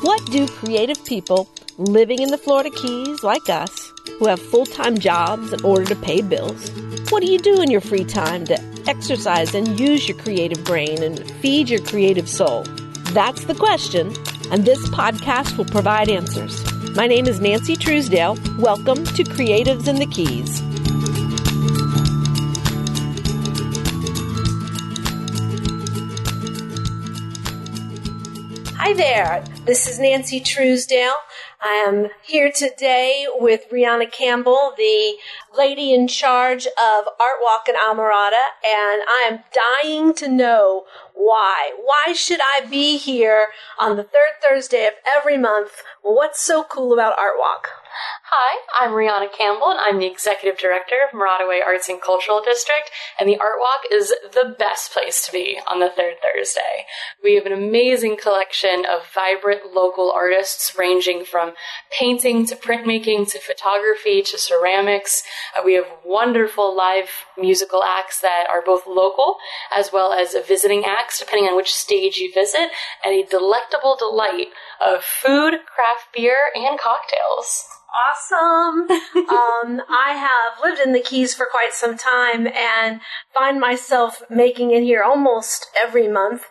What do creative people living in the Florida Keys like us, who have full time jobs in order to pay bills, what do you do in your free time to exercise and use your creative brain and feed your creative soul? That's the question, and this podcast will provide answers. My name is Nancy Truesdale. Welcome to Creatives in the Keys. Hi there. This is Nancy Truesdale. I am here today with Brianna Campbell, the lady in charge of Art Walk in Islamorada, and I am dying to know why. Why should I be here on the third Thursday of every month? What's so cool about Art Walk? Hi, I'm Rihanna Campbell, and I'm the Executive Director of Way Arts and Cultural District, and the Art Walk is the best place to be on the third Thursday. We have an amazing collection of vibrant local artists ranging from painting to printmaking to photography to ceramics. Uh, we have wonderful live musical acts that are both local as well as a visiting depending on which stage you visit, and a delectable delight of food, craft beer, and cocktails awesome. um, I have lived in the Keys for quite some time and find myself making it here almost every month.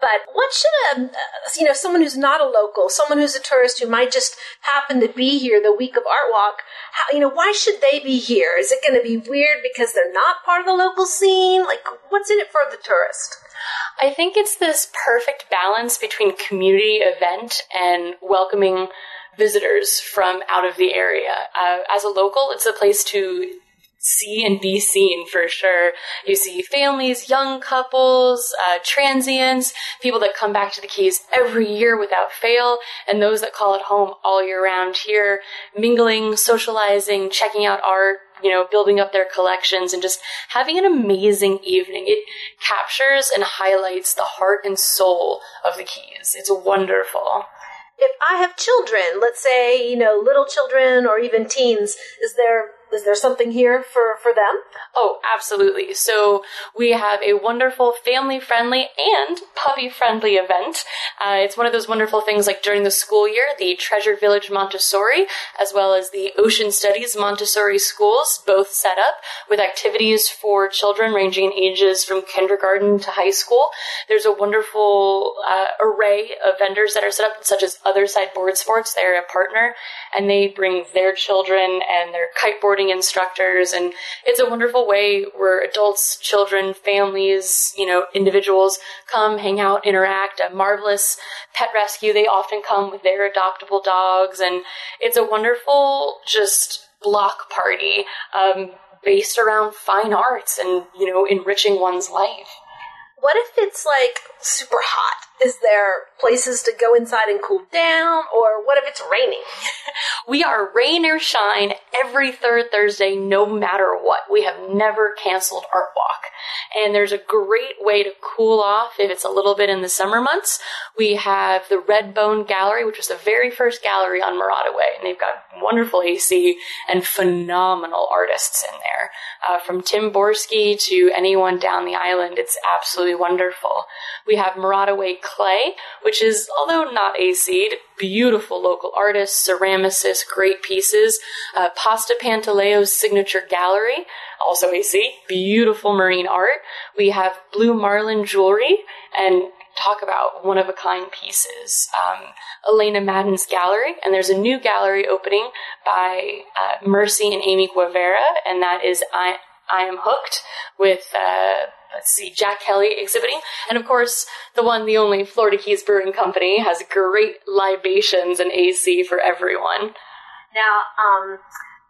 But what should a, you know, someone who's not a local, someone who's a tourist who might just happen to be here the week of Art Walk, how, you know, why should they be here? Is it going to be weird because they're not part of the local scene? Like, what's in it for the tourist? I think it's this perfect balance between community event and welcoming visitors from out of the area. Uh, as a local, it's a place to see and be seen for sure. You see families, young couples, uh, transients, people that come back to the Keys every year without fail, and those that call it home all year round here, mingling, socializing, checking out art, you know, building up their collections and just having an amazing evening. It captures and highlights the heart and soul of the Keys. It's wonderful if I have children, let's say, you know, little children or even teens, is there is there something here for, for them? Oh, absolutely. So we have a wonderful family friendly and puppy friendly event. Uh, it's one of those wonderful things like during the school year, the Treasure Village Montessori, as well as the Ocean Studies Montessori schools, both set up with activities for children ranging in ages from kindergarten to high school. There's a wonderful uh, array of vendors that are set up, such as Other Side Board Sports. They're a partner, and they bring their children and their kiteboarding instructors. And it's a wonderful way where adults, children, families, you know, individuals come, hang out, interact. A marvelous pet rescue. They often come with their adoptable dogs. And it's a wonderful, just block party, um, based around fine arts and, you know, enriching one's life. What if it's like super hot? Is there places to go inside and cool down? Or what if it's raining? we are rain or shine every third Thursday, no matter what. We have never canceled Art Walk. And there's a great way to cool off if it's a little bit in the summer months. We have the Red Bone Gallery, which was the very first gallery on Morada Way. And they've got wonderful AC and phenomenal artists in there. Uh, from Tim Borski to anyone down the island, it's absolutely wonderful. We have Morada Way Clay, which is, although not AC'd, beautiful local artists, ceramicists, great pieces. Uh, Pasta Pantaleo's signature gallery, also AC, beautiful marine art. We have Blue Marlin jewelry and talk about one of a kind pieces. Um, Elena Madden's gallery, and there's a new gallery opening by uh, Mercy and Amy Guevara, and that is I, I Am Hooked with. Uh, see, Jack Kelly exhibiting. And of course, the one, the only Florida Keys Brewing Company has great libations and AC for everyone. Now, um,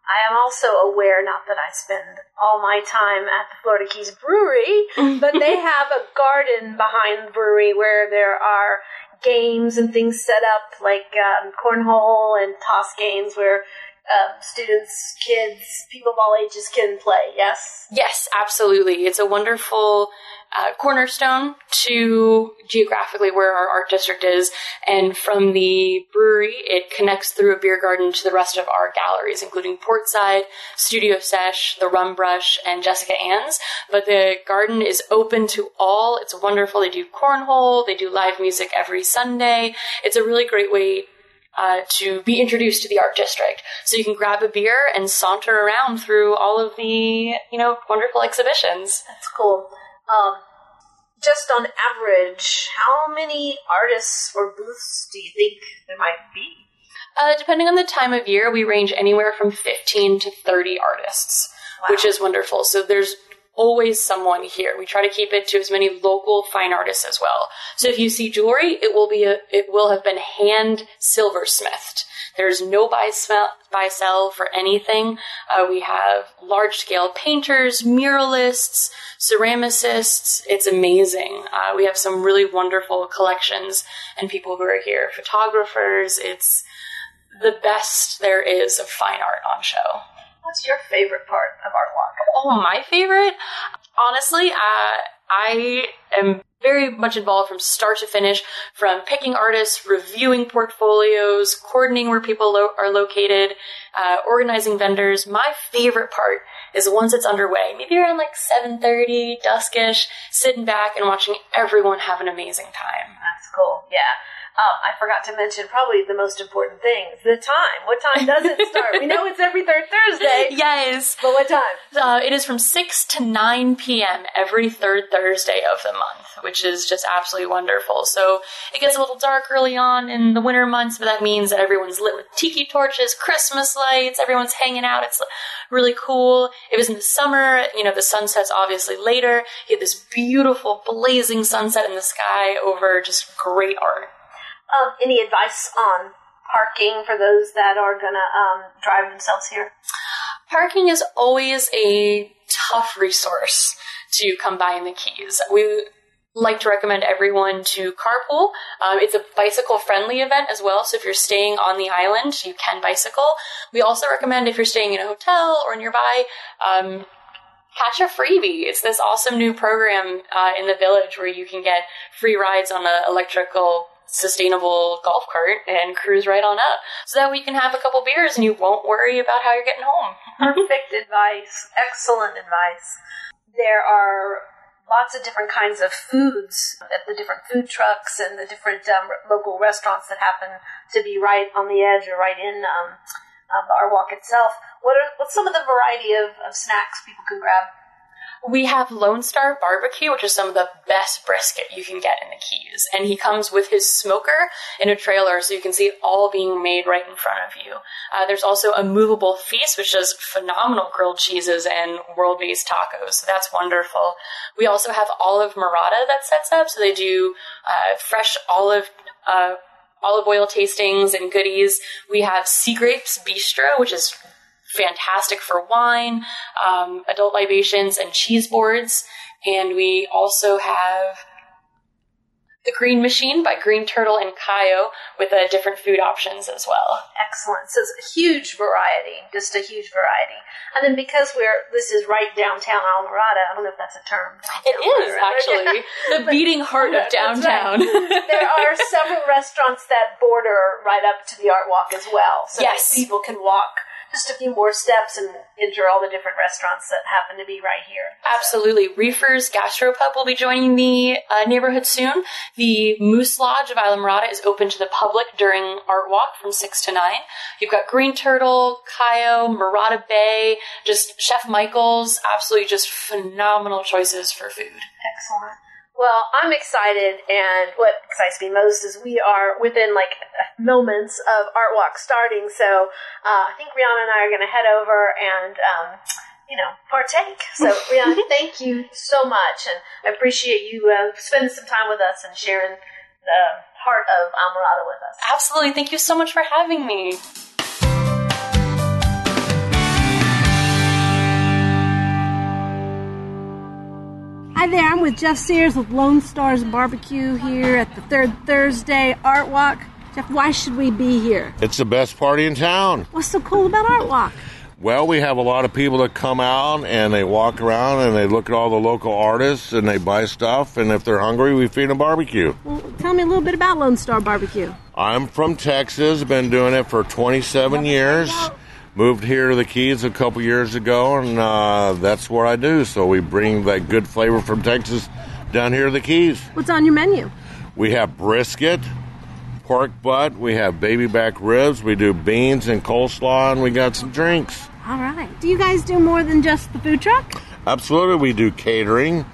I am also aware, not that I spend all my time at the Florida Keys Brewery, but they have a garden behind the brewery where there are games and things set up like um, cornhole and toss games where um, students, kids, people of all ages can play. Yes. Yes, absolutely. It's a wonderful uh, cornerstone to geographically where our art district is. And from the brewery, it connects through a beer garden to the rest of our galleries, including Portside, Studio Sesh, the Rum Brush, and Jessica Ann's. But the garden is open to all. It's wonderful. They do cornhole. They do live music every Sunday. It's a really great way uh, to be introduced to the art district. So you can grab a beer and saunter around through all of the, you know, wonderful exhibitions. That's cool. Um, just on average, how many artists or booths do you think there might be? Uh, depending on the time of year, we range anywhere from 15 to 30 artists, wow. which is wonderful. So there's always someone here. We try to keep it to as many local fine artists as well. So if you see jewelry, it will be a, it will have been hand silversmithed. There's no buy, smell, buy sell for anything. Uh, we have large scale painters, muralists, ceramicists. It's amazing. Uh, we have some really wonderful collections and people who are here. Photographers. It's the best there is of fine art on show. What's your favorite part of Art Walk? Oh, my favorite? Honestly, uh, I am very much involved from start to finish, from picking artists, reviewing portfolios, coordinating where people lo- are located, uh, organizing vendors. My favorite part is once it's underway, maybe around like 7.30, duskish, sitting back and watching everyone have an amazing time. That's cool, yeah. Um, I forgot to mention probably the most important thing: the time. What time does it start? we know it's every third Thursday. Yes, but what time? Uh, it is from six to nine p.m. every third Thursday of the month, which is just absolutely wonderful. So it gets a little dark early on in the winter months, but that means that everyone's lit with tiki torches, Christmas lights, everyone's hanging out. It's really cool. It was in the summer, you know, the sun sets obviously later. You had this beautiful blazing sunset in the sky over just great art. Um, any advice on parking for those that are going to um, drive themselves here? Parking is always a tough resource to come by in the Keys. We like to recommend everyone to carpool. Um, it's a bicycle friendly event as well, so if you're staying on the island, you can bicycle. We also recommend if you're staying in a hotel or nearby, um, catch a freebie. It's this awesome new program uh, in the village where you can get free rides on an electrical sustainable golf cart and cruise right on up. So that you can have a couple beers and you won't worry about how you're getting home. Perfect advice. Excellent advice. There are lots of different kinds of foods at the different food trucks and the different um, local restaurants that happen to be right on the edge or right in um, um, our walk itself. What are what's some of the variety of, of snacks people can grab? We have Lone Star Barbecue, which is some of the best brisket you can get in the Keys. And he comes with his smoker in a trailer so you can see it all being made right in front of you. Uh, there's also a movable feast, which does phenomenal grilled cheeses and world based tacos. So that's wonderful. We also have Olive Morada that sets up. So they do uh, fresh olive. Uh, olive oil tastings and goodies. We have Sea Grapes Bistro, which is fantastic for wine, um, adult libations, and cheese boards. And we also have the Green Machine by Green Turtle and Kaiyo with uh, different food options as well. Excellent. So it's a huge variety, just a huge variety. And then because we're this is right downtown Islamorada, I don't know if that's a term. It is actually the beating heart of downtown. Right. there are several restaurants that border right up to the art walk as well, so yes. people can walk just a few more steps and enter all the different restaurants that happen to be right here. Absolutely. Reefer's Gastropub will be joining the uh, neighborhood soon. The Moose Lodge of Islamorada is open to the public during Art Walk from 6 to 9. You've got Green Turtle, Kaiyo, Morada Bay, just Chef Michael's, absolutely just phenomenal choices for food. Excellent. Well, I'm excited, and what excites me most is we are within like moments of Art Walk starting. So uh, I think Rihanna and I are going to head over and, um, you know, partake. So Rihanna, thank you so much, and I appreciate you uh, spending some time with us and sharing the heart of Islamorada with us. Absolutely, thank you so much for having me. Hi there, I'm with Jeff Sears with Lone Stars Barbecue here at the third Thursday Art Walk. Jeff, why should we be here? It's the best party in town. What's so cool about Art Walk? Well, we have a lot of people that come out and they walk around and they look at all the local artists and they buy stuff. And if they're hungry, we feed them barbecue. Well, tell me a little bit about Lone Star Barbecue. I'm from Texas, been doing it for 27 years. Moved here to the Keys a couple years ago, and uh, that's what I do. So we bring that good flavor from Texas down here to the Keys. What's on your menu? We have brisket, pork butt, we have baby back ribs, we do beans and coleslaw, and we got some drinks. All right. Do you guys do more than just the food truck? Absolutely, we do catering,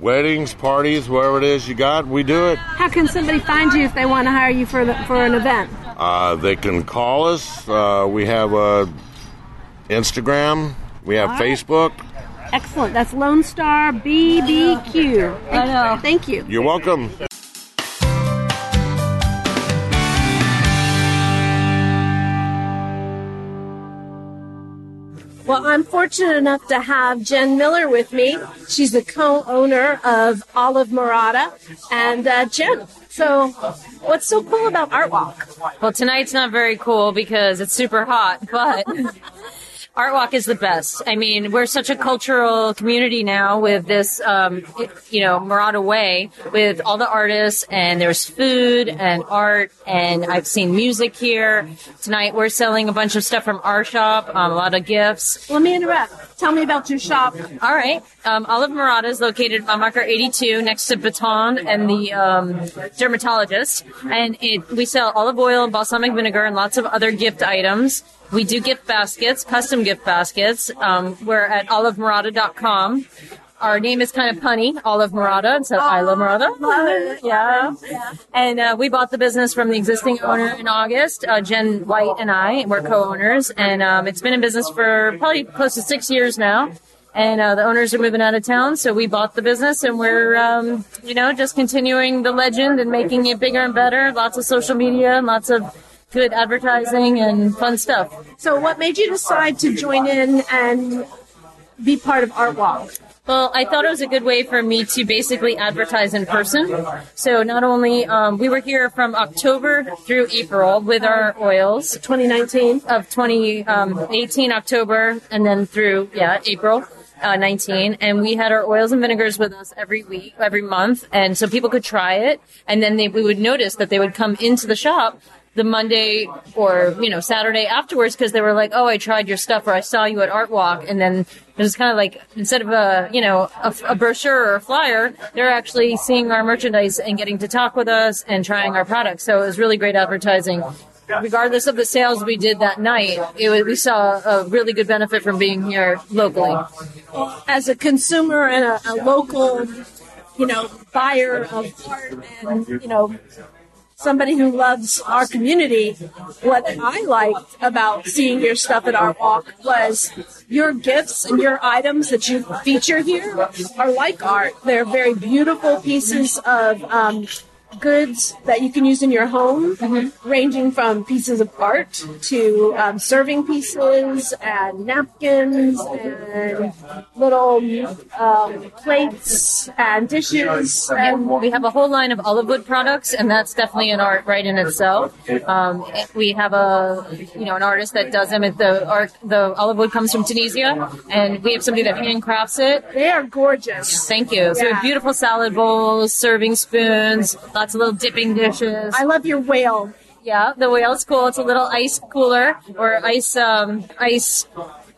weddings, parties, whatever it is you got, we do it. How can somebody find you if they want to hire you for the, for an event? Uh, they can call us. Uh, we have uh, Instagram, we have All right. Facebook. Excellent. That's Lone Star BBQ. I know. Thank you. You're welcome. Well, I'm fortunate enough to have Jen Miller with me. She's the co-owner of Olive Morada. And uh, Jen, so what's so cool about Art Walk? Well, tonight's not very cool because it's super hot, but Art Walk is the best. I mean, we're such a cultural community now with this, um, you know, Morada Way with all the artists and there's food and art and I've seen music here. Tonight we're selling a bunch of stuff from our shop, um, a lot of gifts. Let me interrupt. Tell me about your shop. All right. Um, Olive Morada is located on Marker 82 next to Baton and the um, dermatologist. And it, we sell olive oil, balsamic vinegar, and lots of other gift items. We do gift baskets, custom gift baskets. Um, we're at olivemorada.com. Our name is kind of punny, Olive Morada, instead of I Love Morada. Yeah. And uh, we bought the business from the existing owner in August. Uh, Jen White and I, we're co-owners. And um, it's been in business for probably close to six years now and uh, the owners are moving out of town, so we bought the business, and we're, um, you know, just continuing the legend and making it bigger and better. Lots of social media and lots of good advertising and fun stuff. So what made you decide to join in and be part of Art Walk? Well, I thought it was a good way for me to basically advertise in person. So not only um, we were here from October through April with our oils 2019. of 2018 October, and then through yeah April. Uh, 19 and we had our oils and vinegars with us every week every month and so people could try it and then they, we would notice that they would come into the shop the Monday or you know Saturday afterwards because they were like, "Oh, I tried your stuff," or "I saw you at Art Walk," and then it was kind of like instead of a you know a, a brochure or a flyer, they're actually seeing our merchandise and getting to talk with us and trying our products. So it was really great advertising. Regardless of the sales we did that night, it was, we saw a really good benefit from being here locally. As a consumer and a, a local, you know, buyer of art and, you know, somebody who loves our community, what I liked about seeing your stuff at our Walk was your gifts and your items that you feature here are like art. They're very beautiful pieces of um, goods that you can use in your home, ranging from pieces of art to um, serving pieces and napkins and little um, plates and dishes. And We have a whole line of olive wood products, and that's definitely an art right in itself. Um, we have a, you know, an artist that does them. The art, the olive wood comes from Tunisia, and we have somebody that handcrafts it. they are gorgeous. Thank you. So we have beautiful salad bowls, serving spoons, lots of little dipping dishes. I love your whale. Yeah, the whale's cool. It's a little ice cooler or ice, um, ice,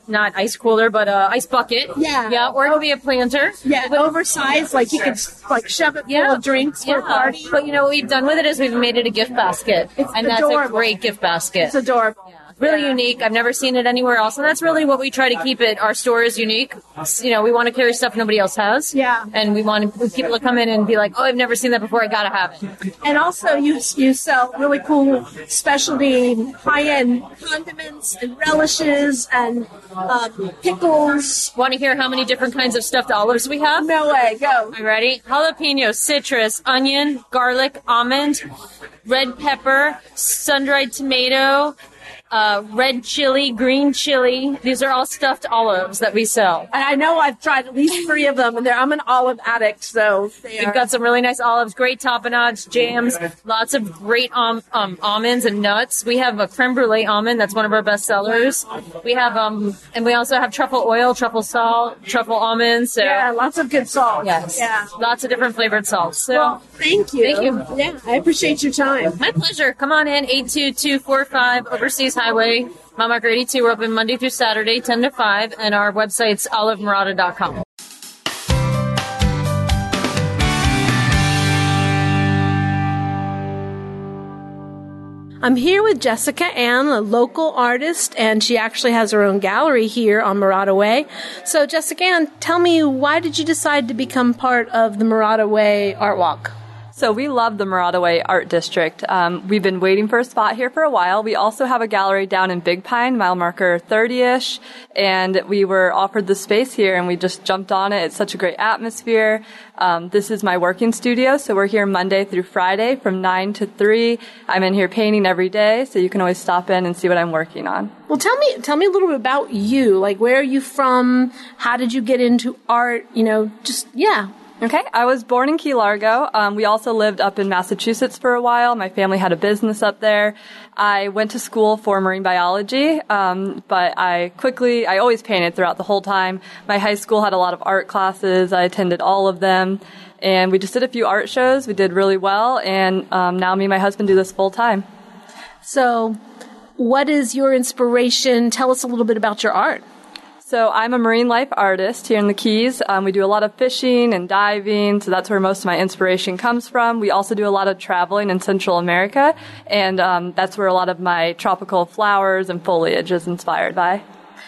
not ice cooler, but uh, ice bucket. Yeah. Yeah, or it could be a planter. Yeah, oversized, like you could like shove it full of drinks for a party. But you know what we've done with it is we've made it a gift basket, It's and that's a adorable. great gift basket. It's adorable. Really unique. I've never seen it anywhere else, and that's really what we try to keep it. Our store is unique. You know, we want to carry stuff nobody else has. Yeah. and we want people to come in and be like, "Oh, I've never seen that before. I gotta have it." And also, you you sell really cool specialty high end condiments and relishes and um, pickles. Want to hear how many different kinds of stuffed olives we have? No way, go. You ready? Jalapeno, citrus, onion, garlic, almond, red pepper, sun-dried tomato, uh, red chili, green chili. These are all stuffed olives that we sell. And I know I've tried at least three of them, and they're, I'm an olive addict, so they We've are. got some really nice olives, great tapenades, jams, lots of great um, um, almonds and nuts. We have a creme brulee almond that's one of our best sellers. We have um, and we also have truffle oil, truffle salt, truffle almonds. So yeah, lots of good salt. yes, Yeah. lots of different flavored salts. So. Well, thank you. Thank you. Yeah, I appreciate your time. My pleasure. Come on in, 82245 Overseas Highway, Mile Marker 82. We're open Monday through Saturday, 10 to 5, and our website's olivemorada.com. I'm here with Jessica Ann, a local artist, and she actually has her own gallery here on Morada Way. So, Jessica Ann, tell me, why did you decide to become part of the Morada Way Art Walk? So we love the Morada Art District. Um, we've been waiting for a spot here for a while. We also have a gallery down in Big Pine, mile marker 30-ish, and we were offered the space here and we just jumped on it. It's such a great atmosphere. Um, this is my working studio, so we're here Monday through Friday from 9 to 3. I'm in here painting every day, so you can always stop in and see what I'm working on. Well, tell me, tell me a little bit about you. Like, where are you from? How did you get into art? You know, just yeah. Okay, I was born in Key Largo. Um, we also lived up in Massachusetts for a while. My family had a business up there. I went to school for marine biology, um, but I quickly, I always painted throughout the whole time. My high school had a lot of art classes. I attended all of them. And we just did a few art shows. We did really well. And um, now me and my husband do this full time. So, what is your inspiration? Tell us a little bit about your art. So I'm a marine life artist here in the Keys. Um, we do a lot of fishing and diving, so that's where most of my inspiration comes from. We also do a lot of traveling in Central America, and um, that's where a lot of my tropical flowers and foliage is inspired by.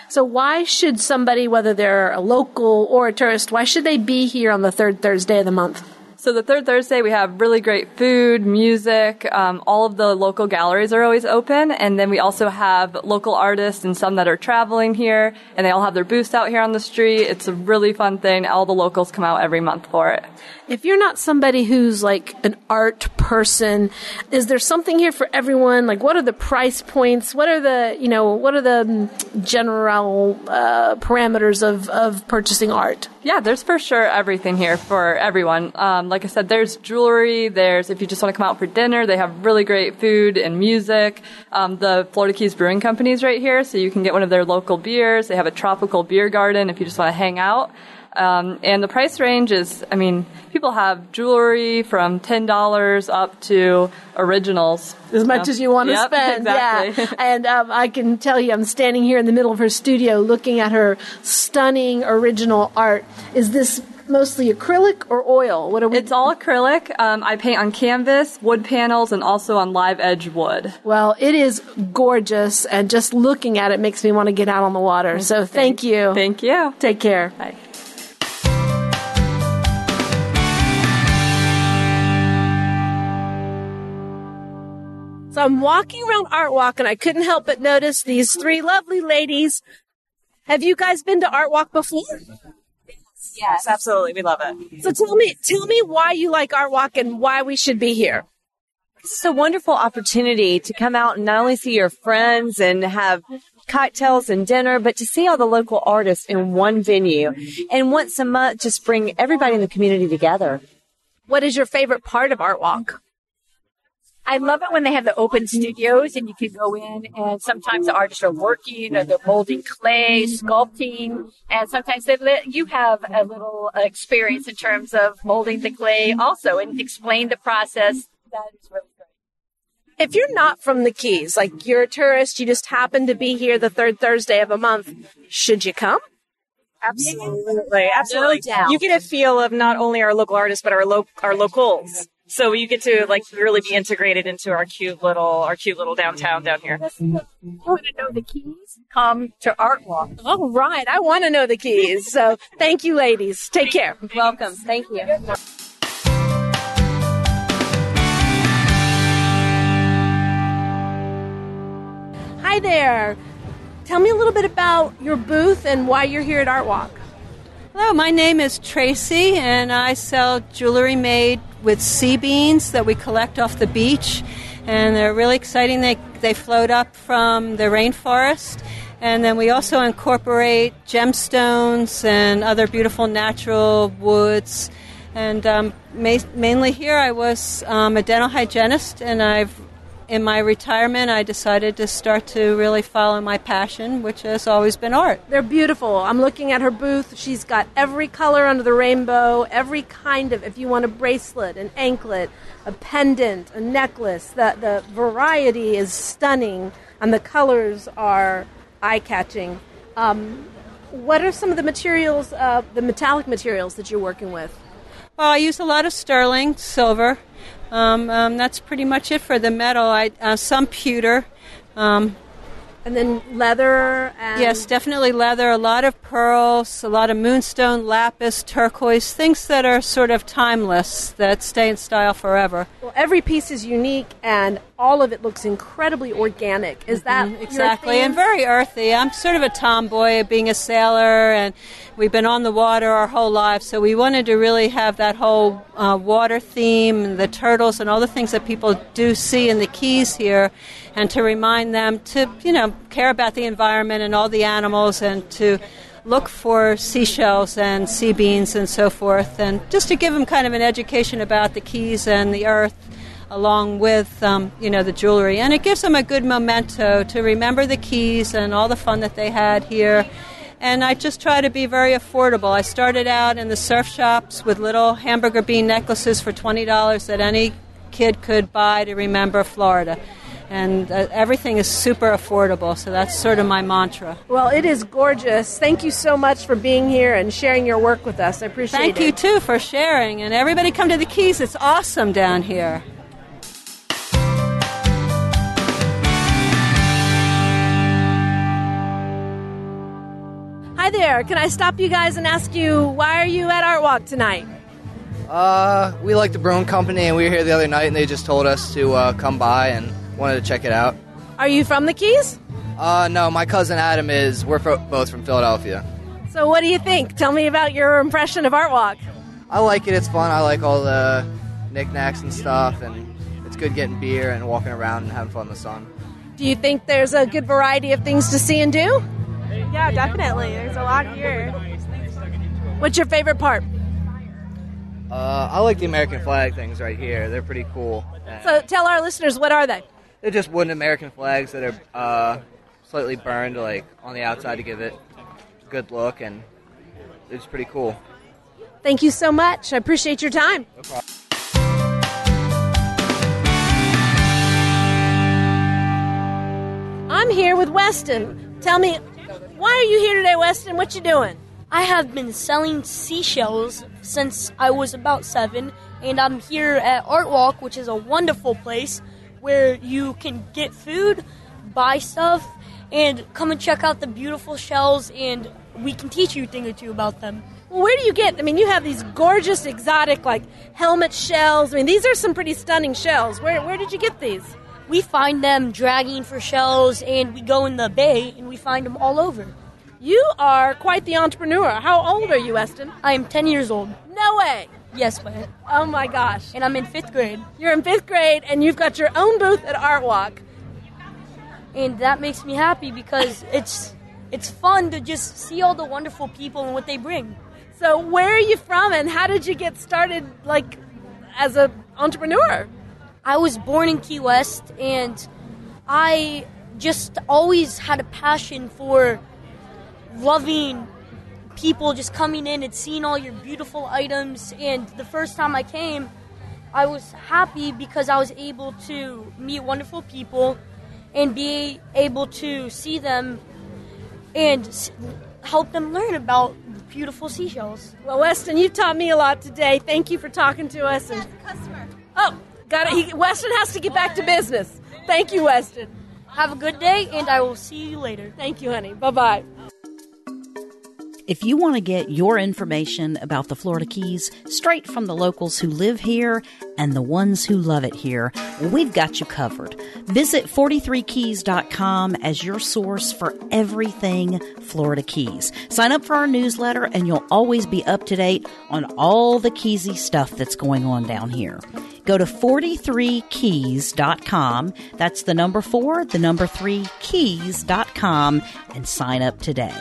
So, why should somebody, whether they're a local or a tourist, why should they be here on the third Thursday of the month? So the third Thursday we have really great food, music. Um, all of the local galleries are always open, and then we also have local artists and some that are traveling here, and they all have their booths out here on the street. It's a really fun thing. All the locals come out every month for it. If you're not somebody who's like an art person, is there something here for everyone? Like, what are the price points? What are the, you know, what are the general uh, parameters of, of purchasing art? Yeah, there's for sure everything here for everyone. Um, like I said, there's jewelry. There's if you just want to come out for dinner, they have really great food and music. Um, the Florida Keys Brewing Company is right here, so you can get one of their local beers. They have a tropical beer garden if you just want to hang out. Um, and the price range is, I mean, people have jewelry from ten dollars up to originals. As much as you want to Yep, spend, exactly. yeah. And um, I can tell you, I'm standing here in the middle of her studio looking at her stunning original art. Is this mostly acrylic or oil? What are we? It's all acrylic. Um, I paint on canvas, wood panels, and also on live edge wood. Well, it is gorgeous, and just looking at it makes me want to get out on the water. So thank you. Thank you. Take care. Bye. So I'm walking around Art Walk, and I couldn't help but notice these three lovely ladies. Have you guys been to Art Walk before? Yes, absolutely. We love it. So tell me, tell me why you like Art Walk and why we should be here. This is a wonderful opportunity to come out and not only see your friends and have cocktails and dinner, but to see all the local artists in one venue. And once a month, just bring everybody in the community together. What is your favorite part of Art Walk? I love it when they have the open studios and you can go in and sometimes the artists are working or they're molding clay, mm-hmm. sculpting, and sometimes they let you have a little experience in terms of molding the clay also and explain the process. That is really great. If you're not from the Keys, like you're a tourist, you just happen to be here the third Thursday of a month, should you come? Absolutely, absolutely. doubt. You get a feel of not only our local artists but our lo- our locals. So you get to like really be integrated into our cute little our cute little downtown down here. You want to know the keys? Come to Art Walk. All right, I want to know the Keys. So thank you, ladies. Take care. Welcome. Thank you. Hi there. Tell me a little bit about your booth and why you're here at Art Walk. Hello, my name is Tracy, and I sell jewelry made with sea beans that we collect off the beach. and they're really exciting. They they float up from the rainforest, and then we also incorporate gemstones and other beautiful natural woods. And um, ma- mainly here, I was um, a dental hygienist, and I've in my retirement, I decided to start to really follow my passion, which has always been art. They're beautiful. I'm looking at her booth. She's got every color under the rainbow, every kind of, if you want a bracelet, an anklet, a pendant, a necklace, the, the variety is stunning and the colors are eye catching. Um, what are some of the materials, uh, the metallic materials that you're working with? Well, I use a lot of sterling, silver. Um, um, that's pretty much it for the metal. I uh, some pewter. Um, and then leather. And yes, definitely leather. A lot of pearls, a lot of moonstone, lapis, turquoise, things that are sort of timeless, that stay in style forever. Well, every piece is unique, and all of it looks incredibly organic. Is that mm-hmm, exactly and very earthy? I'm sort of a tomboy, being a sailor, and we've been on the water our whole lives, so we wanted to really have that whole uh, water theme, and the turtles, and all the things that people do see in the Keys here, and to remind them to, you know, care about the environment and all the animals, and to look for seashells and sea beans and so forth, and just to give them kind of an education about the Keys and the earth along with um, you know the jewelry, and it gives them a good memento to remember the keys and all the fun that they had here. And I just try to be very affordable. I started out in the surf shops with little hamburger bean necklaces for twenty dollars that any kid could buy to remember Florida. And uh, everything is super affordable, so that's sort of my mantra. Well, it is gorgeous. Thank you so much for being here and sharing your work with us. I appreciate Thank it. Thank you, too, for sharing. And everybody come to the Keys. It's awesome down here. Hi there. Can I stop you guys and ask you why are you at Art Walk tonight? Uh, we like the Brown Company, and we were here the other night, and they just told us to uh, come by and wanted to check it out. Are you from the Keys? Uh, no, my cousin Adam is. We're both from Philadelphia. So, what do you think? Tell me about your impression of Art Walk. I like it. It's fun. I like all the knickknacks and stuff, and it's good getting beer and walking around and having fun in the sun. Do you think there's a good variety of things to see and do? Yeah, definitely. There's a lot here. What's your favorite part? Uh, I like the American flag things right here. They're pretty cool. So tell our listeners, what are they? They're just wooden American flags that are uh, slightly burned, like on the outside to give it a good look, and it's pretty cool. Thank you so much. I appreciate your time. No. I'm here with Weston. Tell me, why are you here today, Weston? What you doing? I have been selling seashells since I was about seven, and I'm here at Art Walk, which is a wonderful place where you can get food, buy stuff, and come and check out the beautiful shells, and we can teach you a thing or two about them. Well, where do you get? I mean, you have these gorgeous, exotic, like helmet shells. I mean, these are some pretty stunning shells. Where where did you get these? We find them dragging for shells, and we go in the bay and we find them all over. You are quite the entrepreneur. How old are you, Weston? I am 10 years old. No way. Yes, ma'am. Oh my gosh. And I'm in fifth grade. You're in fifth grade, and you've got your own booth at Art Walk. And that makes me happy because it's it's fun to just see all the wonderful people and what they bring. So, where are you from, and how did you get started, like, as an entrepreneur? I was born in Key West, and I just always had a passion for loving people just coming in and seeing all your beautiful items. And the first time I came, I was happy because I was able to meet wonderful people and be able to see them and help them learn about beautiful seashells. Well, Weston, you've taught me a lot today. Thank you for talking to us. And customer. Oh, got it. He, Weston has to get back to business. Thank you, Weston. Have a good day, and I will see you later. Thank you, honey. Bye bye. If you want to get your information about the Florida Keys straight from the locals who live here and the ones who love it here, we've got you covered. Visit 43keys.com as your source for everything Florida Keys. Sign up for our newsletter and you'll always be up to date on all the Keysy stuff that's going on down here. Go to 43keys.com. That's the number four, the number three keys.com and sign up today.